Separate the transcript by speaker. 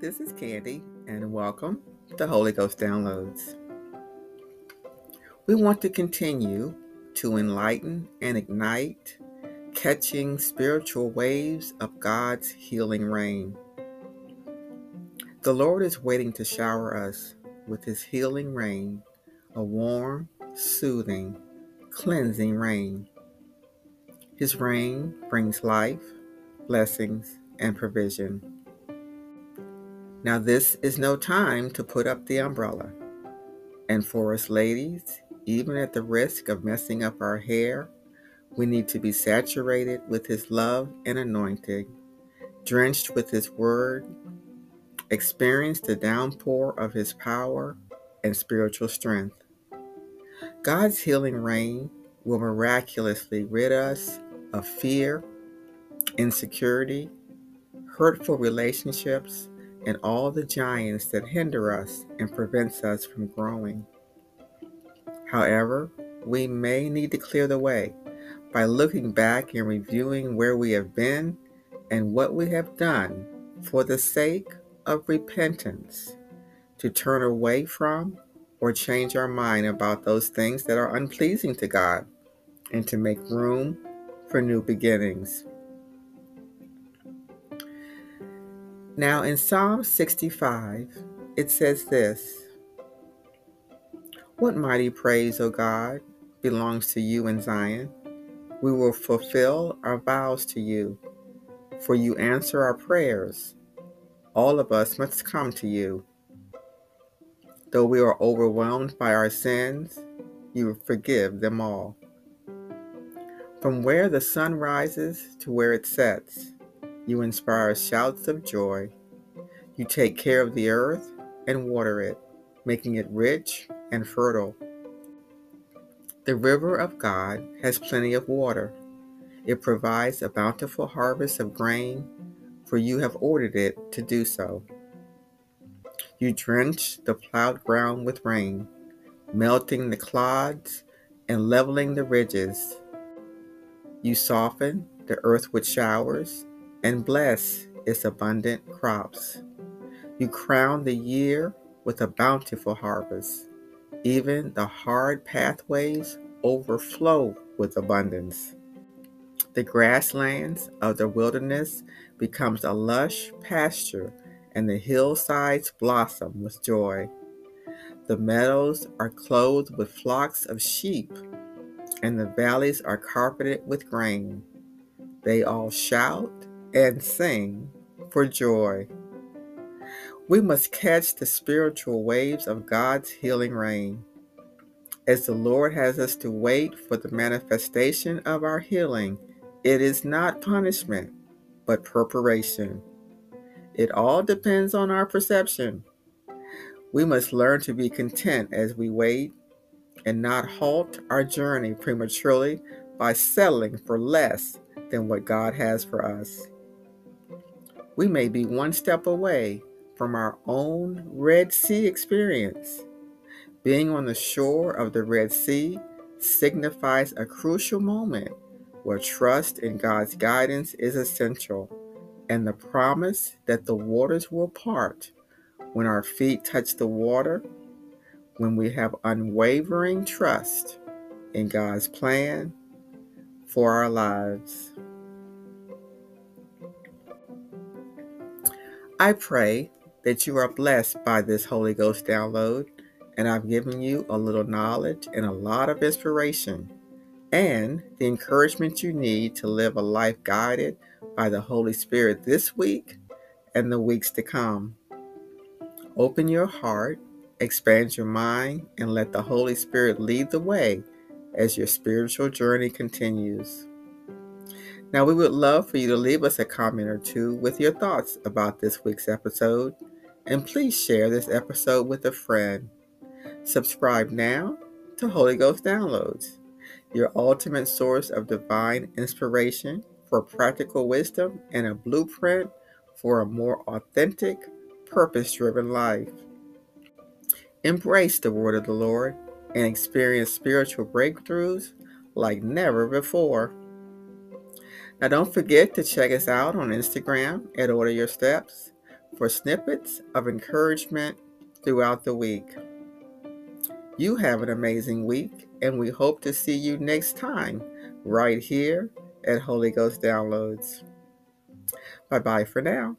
Speaker 1: this is Candy, and welcome to Holy Ghost Downloads. We want to continue to enlighten and ignite, catching spiritual waves of God's healing rain. The Lord is waiting to shower us with His healing rain, a warm, soothing, cleansing rain. His rain brings life, blessings, and provision. Now, this is no time to put up the umbrella. And for us ladies, even at the risk of messing up our hair, we need to be saturated with His love and anointing, drenched with His word, experience the downpour of His power and spiritual strength. God's healing rain will miraculously rid us of fear, insecurity, hurtful relationships, and all the giants that hinder us and prevents us from growing. However, we may need to clear the way by looking back and reviewing where we have been and what we have done for the sake of repentance, to turn away from or change our mind about those things that are unpleasing to God, and to make room for new beginnings. Now, in Psalm 65, it says this What mighty praise, O God, belongs to you in Zion? We will fulfill our vows to you, for you answer our prayers. All of us must come to you. Though we are overwhelmed by our sins, you forgive them all. From where the sun rises to where it sets, you inspire shouts of joy. You take care of the earth and water it, making it rich and fertile. The river of God has plenty of water. It provides a bountiful harvest of grain, for you have ordered it to do so. You drench the plowed ground with rain, melting the clods and leveling the ridges. You soften the earth with showers and bless its abundant crops. You crown the year with a bountiful harvest. Even the hard pathways overflow with abundance. The grasslands of the wilderness becomes a lush pasture and the hillsides blossom with joy. The meadows are clothed with flocks of sheep and the valleys are carpeted with grain. They all shout and sing for joy. We must catch the spiritual waves of God's healing rain. As the Lord has us to wait for the manifestation of our healing, it is not punishment, but preparation. It all depends on our perception. We must learn to be content as we wait and not halt our journey prematurely by settling for less than what God has for us we may be one step away from our own Red Sea experience. Being on the shore of the Red Sea signifies a crucial moment where trust in God's guidance is essential and the promise that the waters will part when our feet touch the water, when we have unwavering trust in God's plan for our lives. I pray that you are blessed by this Holy Ghost download, and I've given you a little knowledge and a lot of inspiration and the encouragement you need to live a life guided by the Holy Spirit this week and the weeks to come. Open your heart, expand your mind, and let the Holy Spirit lead the way as your spiritual journey continues. Now, we would love for you to leave us a comment or two with your thoughts about this week's episode, and please share this episode with a friend. Subscribe now to Holy Ghost Downloads, your ultimate source of divine inspiration for practical wisdom and a blueprint for a more authentic, purpose driven life. Embrace the word of the Lord and experience spiritual breakthroughs like never before. Now, don't forget to check us out on Instagram at Order Your Steps for snippets of encouragement throughout the week. You have an amazing week, and we hope to see you next time right here at Holy Ghost Downloads. Bye bye for now.